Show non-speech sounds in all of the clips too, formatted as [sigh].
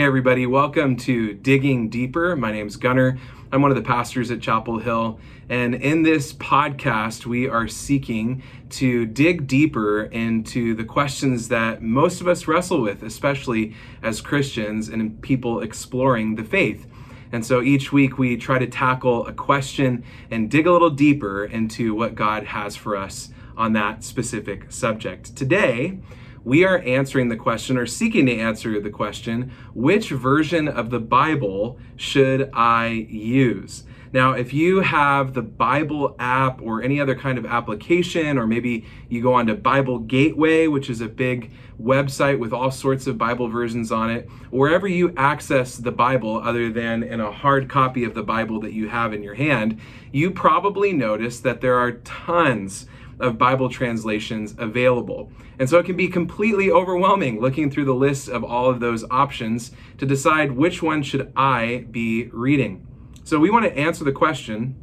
Hey, everybody, welcome to Digging Deeper. My name's Gunnar. I'm one of the pastors at Chapel Hill. And in this podcast, we are seeking to dig deeper into the questions that most of us wrestle with, especially as Christians and people exploring the faith. And so each week we try to tackle a question and dig a little deeper into what God has for us on that specific subject. Today, we are answering the question or seeking to answer the question which version of the Bible should I use? Now, if you have the Bible app or any other kind of application, or maybe you go onto Bible Gateway, which is a big website with all sorts of Bible versions on it, wherever you access the Bible other than in a hard copy of the Bible that you have in your hand, you probably notice that there are tons of Bible translations available. And so it can be completely overwhelming looking through the list of all of those options to decide which one should I be reading. So we want to answer the question,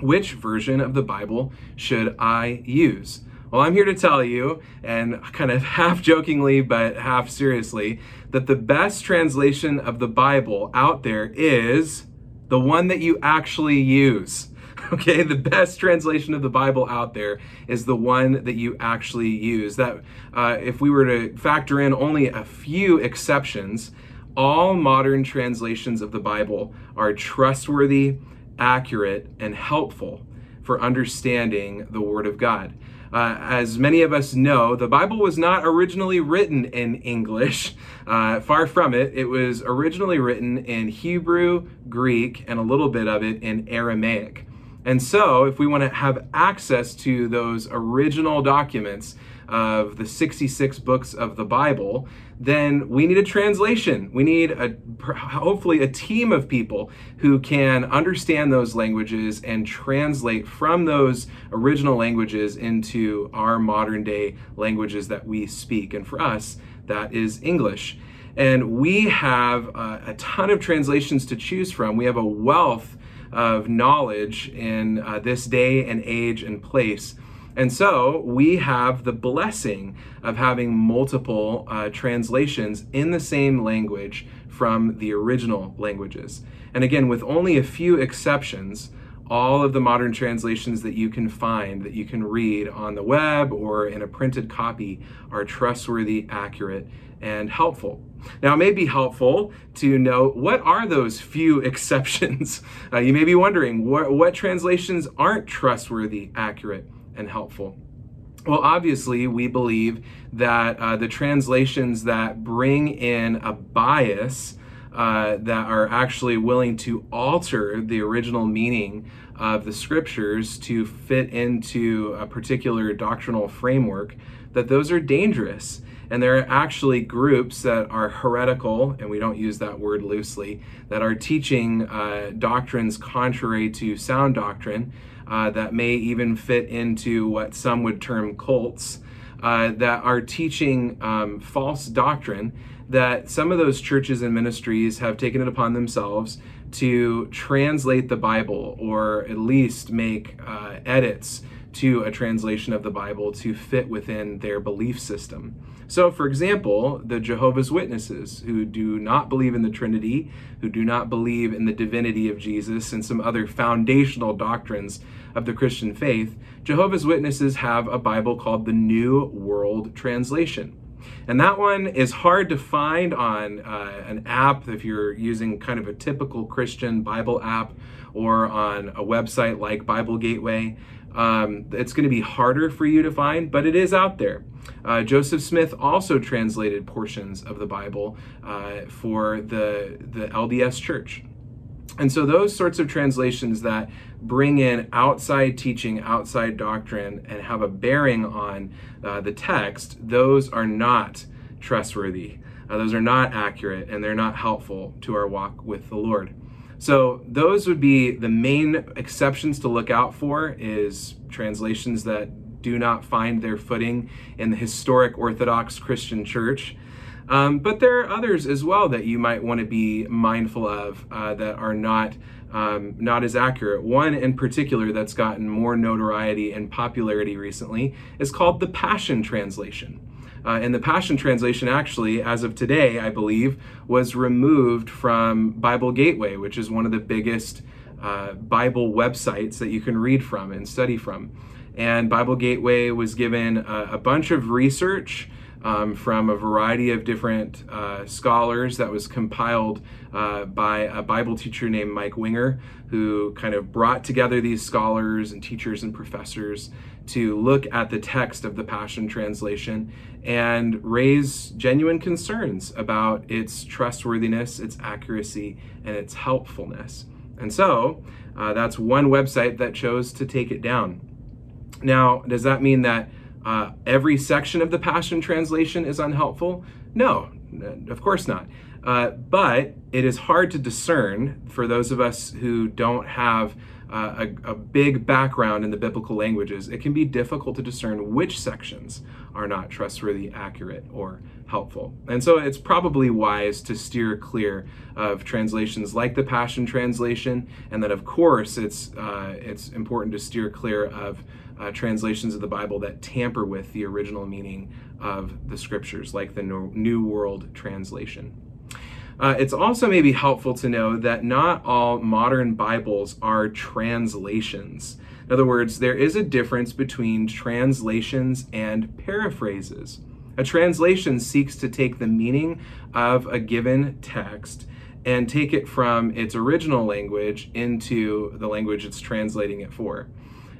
which version of the Bible should I use? Well, I'm here to tell you, and kind of [laughs] half jokingly but half seriously, that the best translation of the Bible out there is the one that you actually use. [laughs] okay the best translation of the bible out there is the one that you actually use that uh, if we were to factor in only a few exceptions all modern translations of the bible are trustworthy accurate and helpful for understanding the word of god uh, as many of us know, the Bible was not originally written in English. [laughs] Uh, far from it. It was originally written in Hebrew, Greek, and a little bit of it in Aramaic. And so, if we want to have access to those original documents of the 66 books of the Bible, then we need a translation. We need a hopefully a team of people who can understand those languages and translate from those original languages into our modern day languages that we speak. And for us, that is English. And we have a, a ton of translations to choose from. We have a wealth of knowledge in uh, this day and age and place. And so we have the blessing of having multiple uh, translations in the same language from the original languages. And again, with only a few exceptions, all of the modern translations that you can find, that you can read on the web or in a printed copy, are trustworthy, accurate, and helpful. Now, it may be helpful to know what are those few [laughs] exceptions. Uh, you may be wondering what, what translations aren't trustworthy, accurate, and helpful. Well, obviously, we believe that uh, the translations that bring in a bias uh, that are actually willing to alter the original meaning of the scriptures to fit into a particular doctrinal framework, that those are dangerous. And there are actually groups that are heretical, and we don't use that word loosely, that are teaching uh, doctrines contrary to sound doctrine uh, that may even fit into what some would term cults, uh, that are teaching um, false doctrine. That some of those churches and ministries have taken it upon themselves to translate the Bible or at least make uh, edits to a translation of the Bible to fit within their belief system. So, for example, the Jehovah's Witnesses, who do not believe in the Trinity, who do not believe in the divinity of Jesus, and some other foundational doctrines of the Christian faith, Jehovah's Witnesses have a Bible called the New World Translation. And that one is hard to find on uh, an app if you're using kind of a typical Christian Bible app or on a website like Bible Gateway. Um, it's going to be harder for you to find, but it is out there. Uh, Joseph Smith also translated portions of the Bible uh, for the, the LDS Church. And so, those sorts of translations that bring in outside teaching, outside doctrine, and have a bearing on uh, the text, those are not trustworthy. Uh, those are not accurate, and they're not helpful to our walk with the Lord. So those would be the main exceptions to look out for is translations that do not find their footing in the historic Orthodox Christian church. Um, but there are others as well that you might want to be mindful of uh, that are not um, not as accurate. One in particular that's gotten more notoriety and popularity recently is called the Passion Translation. Uh, and the Passion Translation, actually, as of today, I believe, was removed from Bible Gateway, which is one of the biggest uh, Bible websites that you can read from and study from. And Bible Gateway was given a, a bunch of research um, from a variety of different uh, scholars that was compiled uh, by a Bible teacher named Mike Winger, who kind of brought together these scholars and teachers and professors to look at the text of the Passion Translation and raise genuine concerns about its trustworthiness, its accuracy, and its helpfulness. And so uh, that's one website that chose to take it down. Now, does that mean that uh, every section of the Passion Translation is unhelpful? No, of course not. Uh, but it is hard to discern for those of us who don't have uh, a, a, big background in the biblical languages. It can be difficult to discern which sections are not trustworthy, accurate, or helpful. And so it's probably wise to steer clear of translations like the Passion Translation, and that of course it's uh, it's important to steer clear of uh, translations of the Bible that tamper with the original meaning of the scriptures, like the New World Translation. Uh, it's also maybe helpful to know that not all modern Bibles are translations. In other words, there is a difference between translations and paraphrases. A translation seeks to take the meaning of a given text and take it from its original language into the language it's translating it for.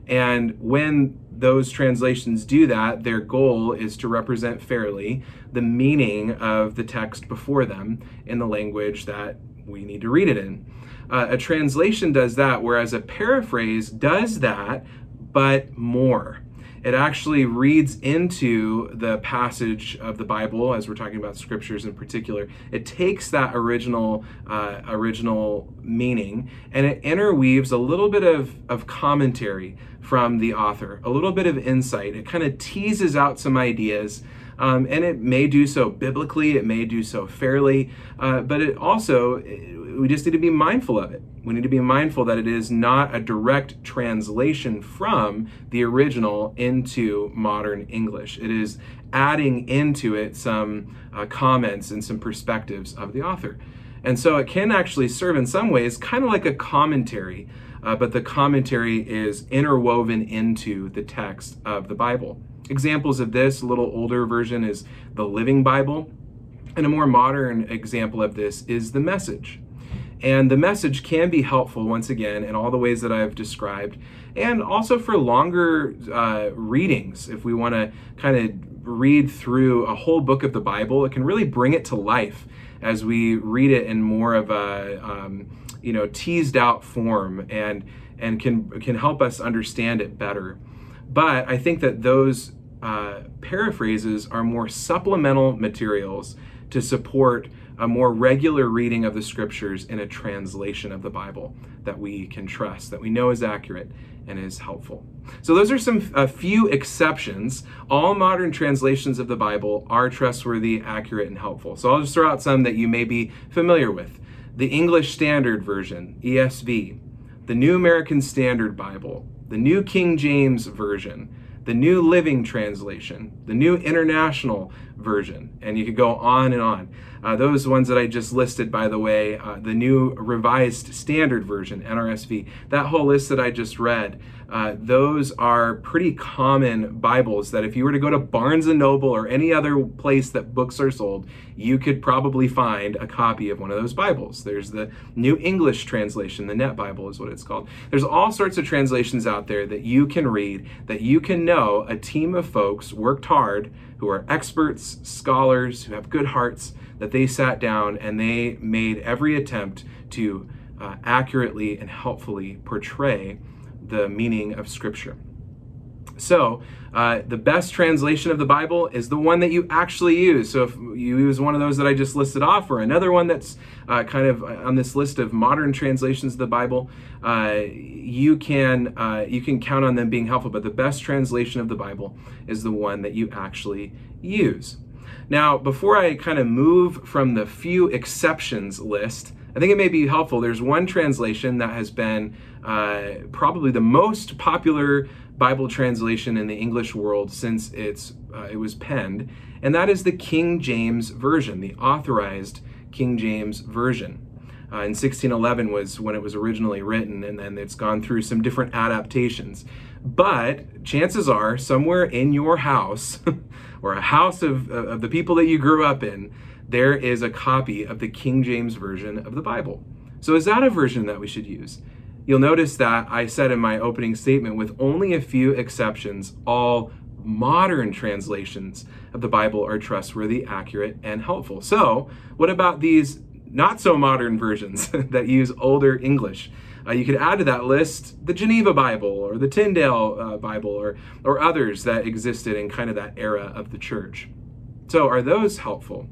And when those translations do that, their goal is to represent fairly the meaning of the text before them in the language that we need to read it in. Uh, a translation does that, whereas a paraphrase does that, but more it actually reads into the passage of the Bible, as we're talking about scriptures in particular. It takes that original uh, original meaning and it interweaves a little bit of, of commentary from the author, a little bit of insight. It kind of teases out some ideas. Um, and it may do so biblically, it may do so fairly, uh, but it also, we just need to be mindful of it we need to be mindful that it is not a direct translation from the original into modern English. It is adding into it some uh, comments and some perspectives of the author. And so it can actually serve in some ways kind of like a commentary, uh, but the commentary is interwoven into the text of the Bible. Examples of this, a little older version, is the Living Bible. And a more modern example of this is the Message. And the message can be helpful, once again, in all the ways that I've described, and also for longer uh, readings. If we want to kind of read through a whole book of the Bible, it can really bring it to life as we read it in more of a um, you know teased out form and and can can help us understand it better. But I think that those uh, paraphrases are more supplemental materials to support a more regular reading of the scriptures in a translation of the Bible that we can trust, that we know is accurate and is helpful. So those are some a few exceptions. All modern translations of the Bible are trustworthy, accurate, and helpful. So I'll just throw out some that you may be familiar with. The English Standard Version, ESV, the New American Standard Bible, the New King James Version, the New Living Translation, the New International Version, and you could go on and on. Uh, those ones that I just listed, by the way, uh, the New Revised Standard Version, NRSV, that whole list that I just read, uh, those are pretty common Bibles that if you were to go to Barnes & Noble or any other place that books are sold, you could probably find a copy of one of those Bibles. There's the New English Translation, the Net Bible is what it's called. There's all sorts of translations out there that you can read, that you can know a team of folks worked hard who are experts, scholars, who have good hearts, that they sat down and they made every attempt to uh, accurately and helpfully portray the meaning of Scripture. So, uh, the best translation of the Bible is the one that you actually use. So, if you use one of those that I just listed off, or another one that's uh, kind of on this list of modern translations of the Bible, uh, you can uh, you can count on them being helpful. But the best translation of the Bible is the one that you actually use. Now, before I kind of move from the few exceptions list, I think it may be helpful. There's one translation that has been uh, probably the most popular Bible translation in the English world since it's uh, it was penned, and that is the King James version, the authorized King James version. Uh, in 1611 was when it was originally written, and then it's gone through some different adaptations. But chances are, somewhere in your house, [laughs] or a house of, of the people that you grew up in, there is a copy of the King James Version of the Bible. So, is that a version that we should use? You'll notice that I said in my opening statement, with only a few exceptions, all modern translations of the Bible are trustworthy, accurate, and helpful. So, what about these not so modern versions [laughs] that use older English? Uh, you could add to that list the Geneva Bible or the Tyndale uh, Bible or, or others that existed in kind of that era of the church. So, are those helpful?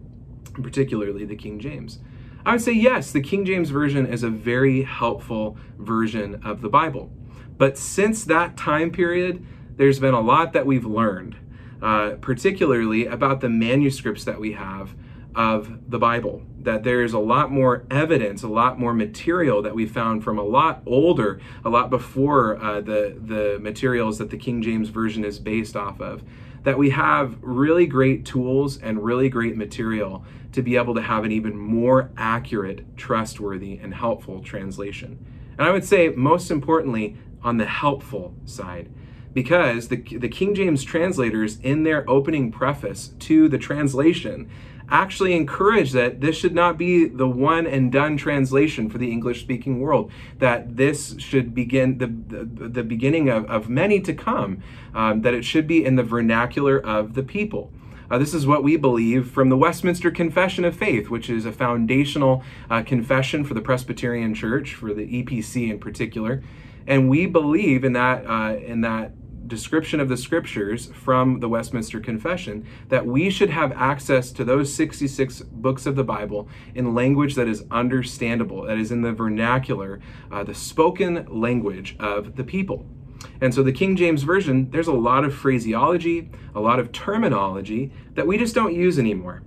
Particularly the King James. I would say yes, the King James Version is a very helpful version of the Bible. But since that time period, there's been a lot that we've learned, uh, particularly about the manuscripts that we have of the Bible. That there's a lot more evidence, a lot more material that we found from a lot older, a lot before uh, the the materials that the King James version is based off of. That we have really great tools and really great material to be able to have an even more accurate, trustworthy, and helpful translation. And I would say, most importantly, on the helpful side because the, the King James translators, in their opening preface to the translation, actually encourage that this should not be the one and done translation for the English speaking world, that this should begin the, the, the beginning of, of many to come, um, that it should be in the vernacular of the people. Uh, this is what we believe from the Westminster Confession of Faith, which is a foundational uh, confession for the Presbyterian Church, for the EPC in particular. And we believe in that uh, in that description of the scriptures from the Westminster Confession that we should have access to those 66 books of the Bible in language that is understandable, that is in the vernacular, uh, the spoken language of the people. And so the King James Version, there's a lot of phraseology, a lot of terminology that we just don't use anymore.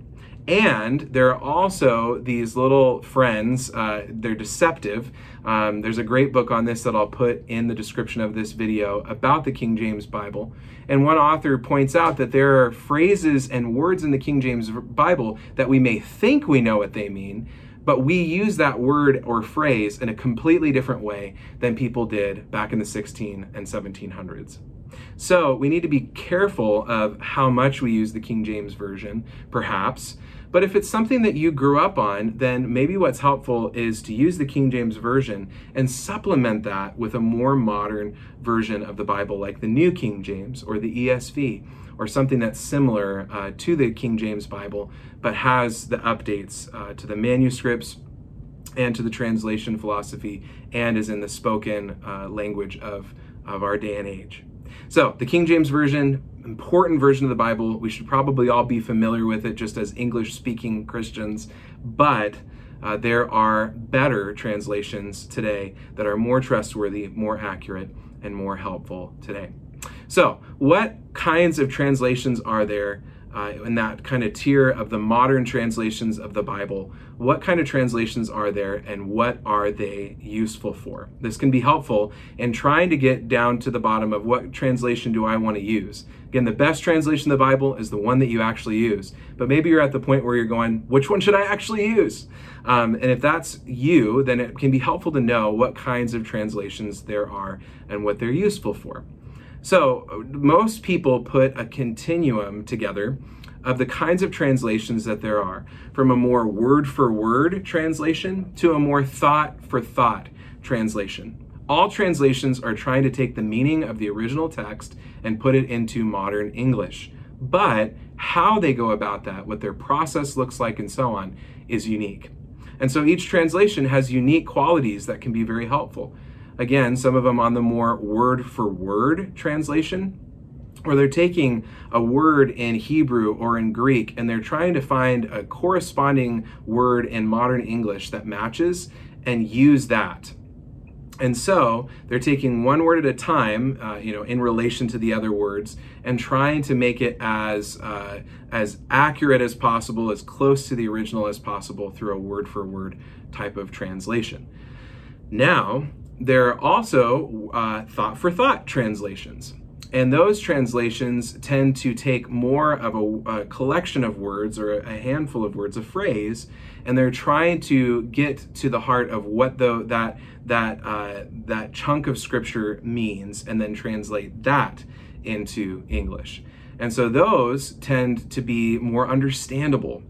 And there are also these little friends, uh, they're deceptive. Um, there's a great book on this that I'll put in the description of this video about the King James Bible. And one author points out that there are phrases and words in the King James Bible that we may think we know what they mean, but we use that word or phrase in a completely different way than people did back in the 16 and 1700s. So we need to be careful of how much we use the King James Version, perhaps. But if it's something that you grew up on, then maybe what's helpful is to use the King James Version and supplement that with a more modern version of the Bible, like the New King James or the ESV, or something that's similar uh, to the King James Bible, but has the updates uh, to the manuscripts and to the translation philosophy and is in the spoken uh, language of, of our day and age. So, the King James Version, important version of the Bible. We should probably all be familiar with it just as English speaking Christians, but uh, there are better translations today that are more trustworthy, more accurate, and more helpful today. So, what kinds of translations are there uh, in that kind of tier of the modern translations of the Bible. What kind of translations are there and what are they useful for? This can be helpful in trying to get down to the bottom of what translation do I want to use. Again, the best translation of the Bible is the one that you actually use. But maybe you're at the point where you're going, which one should I actually use? Um, and if that's you, then it can be helpful to know what kinds of translations there are and what they're useful for. So, most people put a continuum together of the kinds of translations that there are, from a more word for word translation to a more thought for thought translation. All translations are trying to take the meaning of the original text and put it into modern English. But how they go about that, what their process looks like, and so on, is unique. And so each translation has unique qualities that can be very helpful. Again, some of them on the more word for word translation, where they're taking a word in Hebrew or in Greek and they're trying to find a corresponding word in modern English that matches and use that. And so they're taking one word at a time, uh, you know, in relation to the other words, and trying to make it as uh, as accurate as possible, as close to the original as possible through a word for word type of translation. Now, there are also uh, thought for thought translations. and those translations tend to take more of a, a, collection of words or a handful of words, a phrase, and they're trying to get to the heart of what the, that that uh, that chunk of scripture means, and then translate that into English. And so those tend to be more understandable.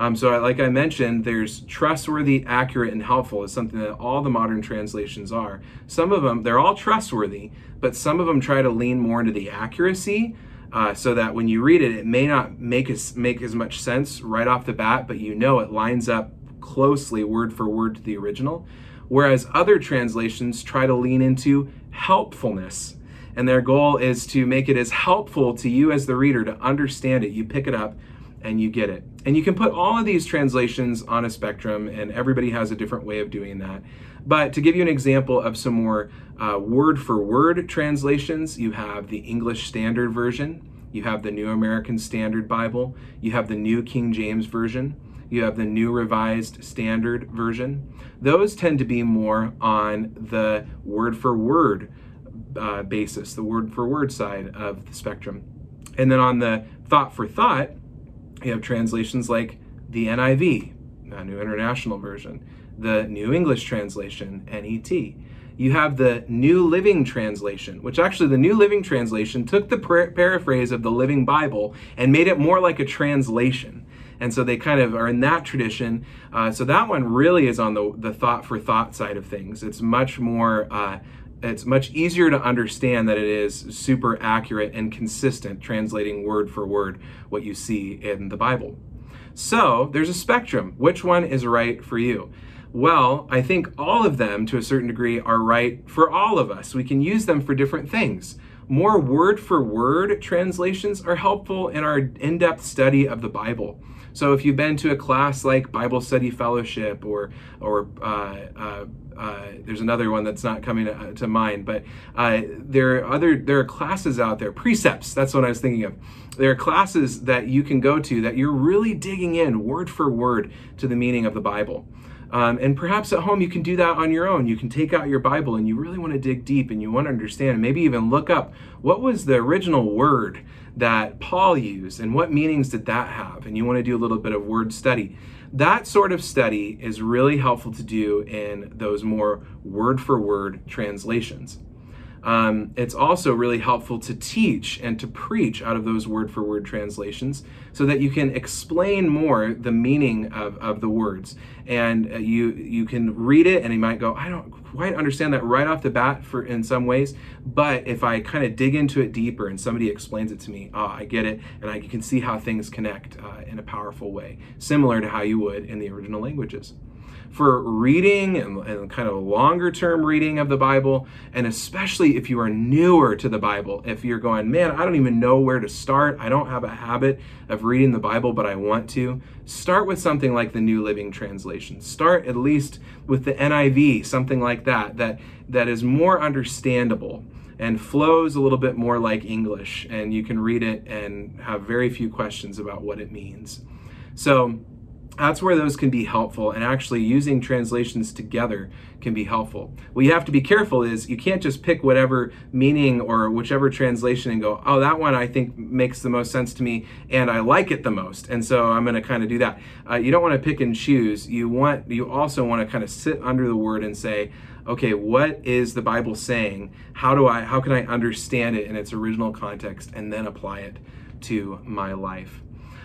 Um, so, like I mentioned, there's trustworthy, accurate, and helpful is something that all the modern translations are. Some of them, they're all trustworthy, but some of them try to lean more into the accuracy, uh, so that when you read it, it may not make as make as much sense right off the bat, but you know it lines up closely, word for word, to the original. Whereas other translations try to lean into helpfulness and their goal is to make it as helpful to you as the reader to understand it. You pick it up and you get it. And you can put all of these translations on a spectrum, and everybody has a different way of doing that. But to give you an example of some more uh, word for word translations, you have the English Standard Version, you have the New American Standard Bible, you have the New King James Version, you have the New Revised Standard Version. Those tend to be more on the word for word uh, basis, the word for word side of the spectrum. And then on the thought for thought, you have translations like the NIV, New International Version, the New English Translation, NET. You have the New Living Translation, which actually the New Living Translation took the par- paraphrase of the Living Bible and made it more like a translation. And so they kind of are in that tradition. Uh, so that one really is on the, the thought for thought side of things. It's much more uh, it's much easier to understand that it is super accurate and consistent translating word for word what you see in the Bible. So there's a spectrum. Which one is right for you? Well, I think all of them to a certain degree are right for all of us. We can use them for different things. More word for word translations are helpful in our in depth study of the Bible. So if you've been to a class like Bible Study Fellowship or, or uh, uh, uh, there's another one that's not coming to, to mind, but uh, there are other there are classes out there, precepts. That's what I was thinking of. There are classes that you can go to that you're really digging in word for word to the meaning of the Bible. Um, and perhaps at home you can do that on your own. You can take out your Bible and you really want to dig deep and you want to understand, maybe even look up what was the original word that Paul used and what meanings did that have? And you want to do a little bit of word study. That sort of study is really helpful to do in those more word for word translations. Um, it's also really helpful to teach and to preach out of those word for word translations so that you can explain more the meaning of, of the words. And uh, you, you can read it and you might go, I don't quite understand that right off the bat for in some ways. But if I kind of dig into it deeper and somebody explains it to me, oh, I get it. And I can see how things connect uh, in a powerful way, similar to how you would in the original languages for reading and, and kind of longer term reading of the Bible, and especially if you are newer to the Bible. If you're going, man, I don't even know where to start, I don't have a habit of reading the Bible, but I want to, start with something like the New Living Translation. Start at least with the NIV, something like that, that, that is more understandable and flows a little bit more like English, and you can read it and have very few questions about what it means. So, that's where those can be helpful and actually using translations together can be helpful. What you have to be careful is you can't just pick whatever meaning or whichever translation and go oh that one i think makes the most sense to me and i like it the most and so i'm going to kind of do that. Uh, you don't want to pick and choose. You want you also want to kind of sit under the word and say okay what is the bible saying? How do i how can i understand it in its original context and then apply it to my life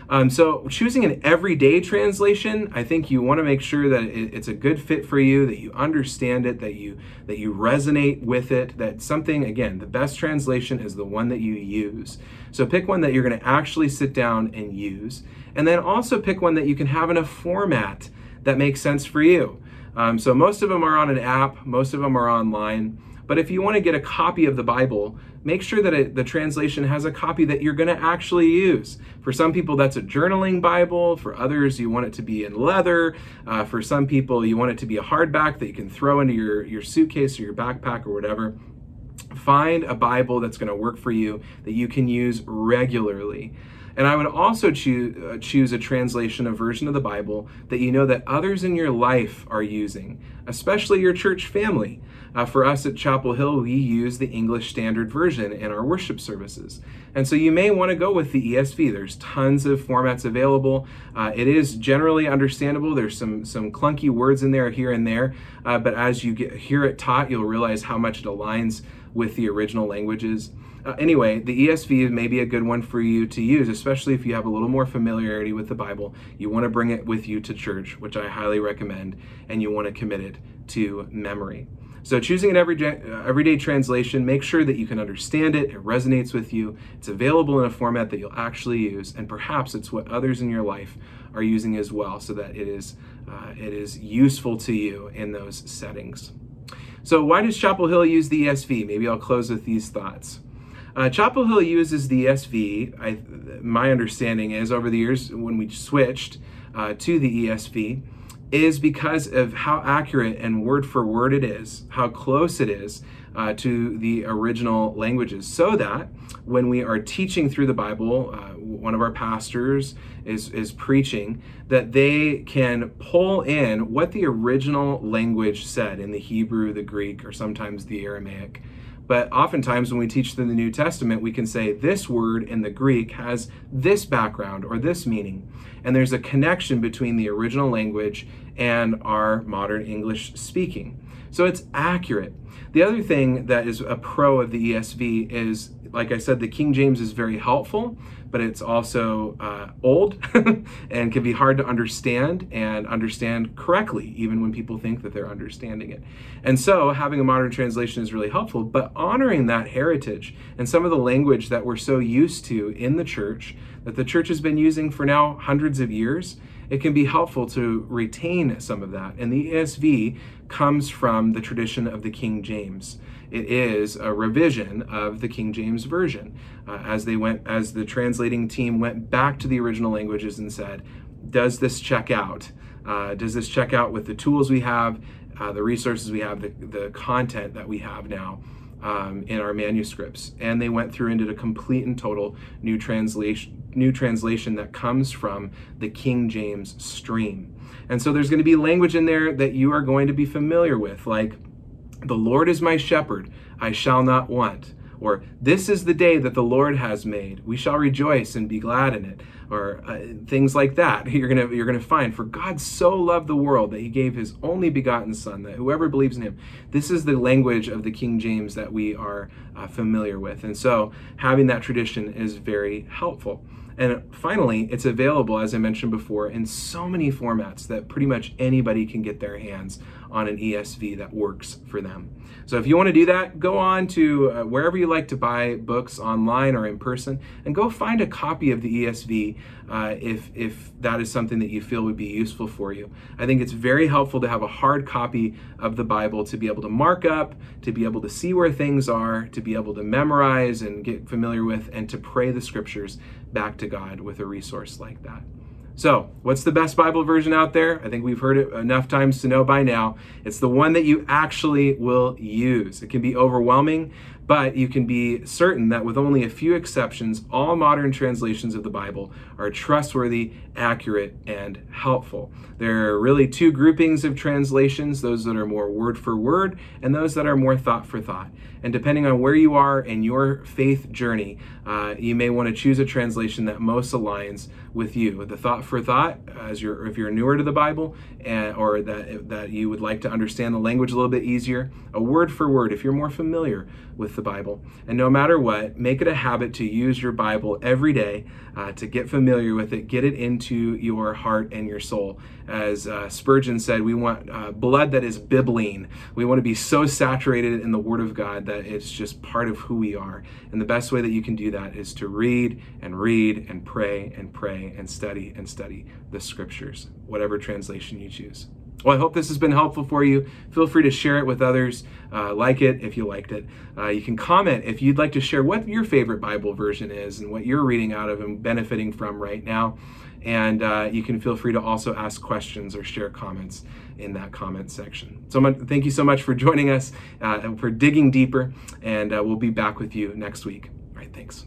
um, so choosing an everyday translation, I think you want to make sure that it, it's a good fit for you, that you understand it, that you that you resonate with it, that something again, the best translation is the one that you use. So pick one that you're going to actually sit down and use, and then also pick one that you can have in a format that makes sense for you. Um, so most of them are on an app, most of them are online. But if you want to get a copy of the Bible, make sure that it, the translation has a copy that you're going to actually use. For some people, that's a journaling Bible. For others, you want it to be in leather. Uh, for some people, you want it to be a hardback that you can throw into your, your suitcase or your backpack or whatever. Find a Bible that's going to work for you that you can use regularly. And I would also choose, uh, choose a translation, a version of the Bible that you know that others in your life are using. especially your church family. Uh, for us at Chapel Hill, we use the English Standard Version in our worship services. And so you may want to go with the ESV. There's tons of formats available. Uh, it is generally understandable. There's some, some clunky words in there here and there, uh, but as you get, hear it taught, you'll realize how much it aligns with the original languages. Uh, anyway, the ESV may be a good one for you to use, especially if you have a little more familiarity with the Bible. You want to bring it with you to church, which I highly recommend, and you want to commit it to memory. So choosing an everyday, uh, everyday translation, make sure that you can understand it, it resonates with you, it's available in a format that you'll actually use, and perhaps it's what others in your life are using as well, so that it is, uh, it is useful to you in those settings. So why does Chapel Hill use the ESV? Maybe I'll close with these thoughts. Uh, Chapel Hill uses the ESV. I, my understanding is over the years when we switched uh, to the ESV, is because of how accurate and word for word it is, how close it is uh, to the original languages, so that when we are teaching through the Bible, uh, one of our pastors is, is preaching, that they can pull in what the original language said in the Hebrew, the Greek, or sometimes the Aramaic. But oftentimes, when we teach through the New Testament, we can say this word in the Greek has this background or this meaning. And there's a connection between the original language and our modern English speaking. So it's accurate. The other thing that is a pro of the ESV is, like I said, the King James is very helpful, but it's also uh, old [laughs] and can be hard to understand and understand correctly, even when people think that they're understanding it. And so having a modern translation is really helpful, but honoring that heritage and some of the language that we're so used to in the church, that the church has been using for now hundreds of years, it can be helpful to retain some of that. And the ESV comes from the tradition of the King James. It is a revision of the King James Version. Uh, as they went, as the translating team went back to the original languages and said, does this check out? Uh, does this check out with the tools we have, uh, the resources we have, the, the content that we have now? Um, in our manuscripts, and they went through and did a complete and total new translation, new translation that comes from the King James stream. And so there's going to be language in there that you are going to be familiar with, like the Lord is my shepherd, I shall not want. Or, this is the day that the Lord has made. We shall rejoice and be glad in it. Or uh, things like that. [laughs] You're going you're going to find for God so loved the world that he gave his only begotten son that whoever believes in him. This is the language of the King James that we are uh, familiar with. And so having that tradition is very helpful. And finally, it's available, as I mentioned before, in so many formats that pretty much anybody can get their hands on an ESV that works for them. So if you want to do that, go on to uh, wherever you like to buy books online or in person and go find a copy of the ESV uh, if, if that is something that you feel would be useful for you. I think it's very helpful to have a hard copy of the Bible to be able to mark up, to be able to see where things are, to be able to memorize and get familiar with, and to pray the scriptures back to God with a resource like that. So, what's the best Bible version out there? I think we've heard it enough times to know by now. It's the one that you actually will use. It can be overwhelming, but you can be certain that with only a few exceptions, all modern translations of the Bible are trustworthy, accurate, and helpful. There are really two groupings of translations those that are more word for word, and those that are more thought for thought. And depending on where you are in your faith journey, uh, you may want to choose a translation that most aligns with you. The thought for thought, as you're if you're newer to the Bible, and, or that that you would like to understand the language a little bit easier, a word for word if you're more familiar with the Bible. And no matter what, make it a habit to use your Bible every day uh, to get familiar with it, get it into your heart and your soul. As uh, Spurgeon said, we want uh, blood that is bibline. We want to be so saturated in the Word of God that it's just part of who we are. And the best way that you can do that is to read and read and pray and pray and study and study the Scriptures, whatever translation you choose. Well, I hope this has been helpful for you. Feel free to share it with others. Uh, like it if you liked it. Uh, you can comment if you'd like to share what your favorite Bible version is and what you're reading out of and benefiting from right now. And uh, you can feel free to also ask questions or share comments in that comment section. So much, thank you so much for joining us, uh, for digging deeper, and uh, we'll be back with you next week. All right, thanks.